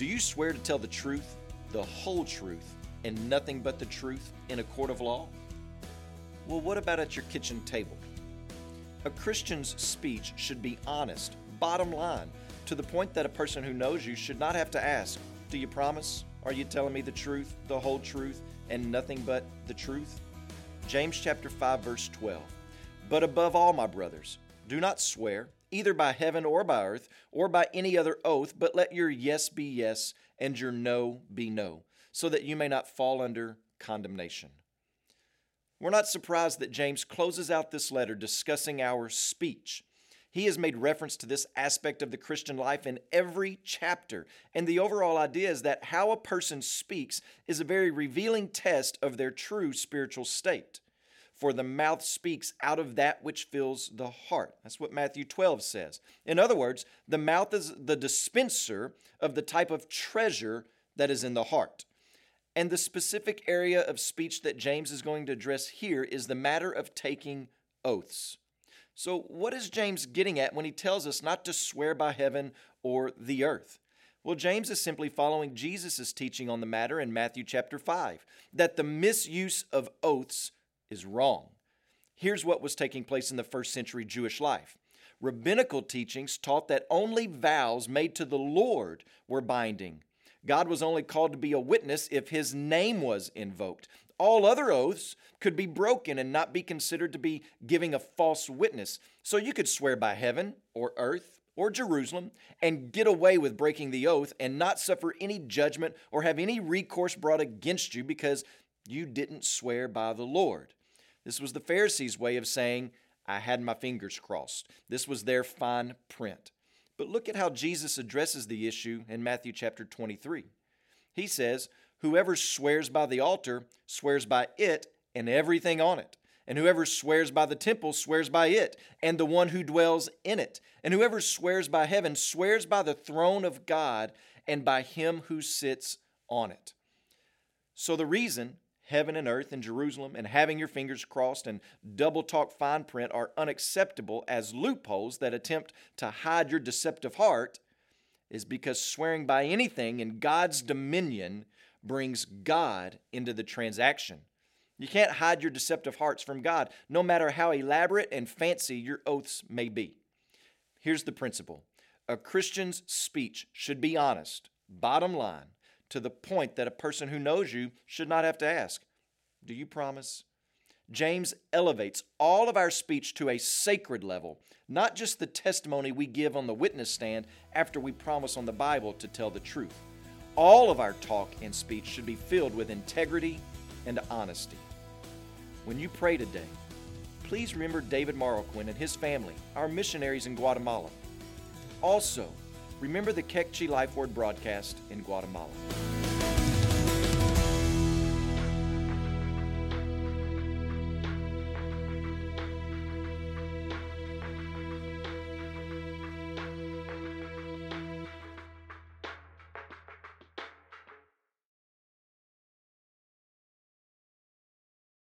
Do you swear to tell the truth, the whole truth, and nothing but the truth in a court of law? Well, what about at your kitchen table? A Christian's speech should be honest, bottom line, to the point that a person who knows you should not have to ask, Do you promise? Are you telling me the truth, the whole truth, and nothing but the truth? James chapter 5 verse 12. But above all, my brothers, do not swear, either by heaven or by earth, or by any other oath, but let your yes be yes and your no be no, so that you may not fall under condemnation. We're not surprised that James closes out this letter discussing our speech. He has made reference to this aspect of the Christian life in every chapter. And the overall idea is that how a person speaks is a very revealing test of their true spiritual state. For the mouth speaks out of that which fills the heart. That's what Matthew 12 says. In other words, the mouth is the dispenser of the type of treasure that is in the heart. And the specific area of speech that James is going to address here is the matter of taking oaths. So, what is James getting at when he tells us not to swear by heaven or the earth? Well, James is simply following Jesus' teaching on the matter in Matthew chapter 5 that the misuse of oaths is wrong. Here's what was taking place in the first century Jewish life. Rabbinical teachings taught that only vows made to the Lord were binding. God was only called to be a witness if his name was invoked. All other oaths could be broken and not be considered to be giving a false witness. So you could swear by heaven or earth or Jerusalem and get away with breaking the oath and not suffer any judgment or have any recourse brought against you because you didn't swear by the Lord. This was the Pharisees' way of saying, I had my fingers crossed. This was their fine print. But look at how Jesus addresses the issue in Matthew chapter 23. He says, Whoever swears by the altar swears by it and everything on it. And whoever swears by the temple swears by it and the one who dwells in it. And whoever swears by heaven swears by the throne of God and by him who sits on it. So the reason heaven and earth and Jerusalem and having your fingers crossed and double talk fine print are unacceptable as loopholes that attempt to hide your deceptive heart is because swearing by anything in God's dominion brings God into the transaction. You can't hide your deceptive hearts from God, no matter how elaborate and fancy your oaths may be. Here's the principle a Christian's speech should be honest, bottom line, to the point that a person who knows you should not have to ask, Do you promise? James elevates all of our speech to a sacred level, not just the testimony we give on the witness stand after we promise on the Bible to tell the truth. All of our talk and speech should be filled with integrity and honesty. When you pray today, please remember David Marroquin and his family, our missionaries in Guatemala. Also, Remember the Kekchi Life Word broadcast in Guatemala.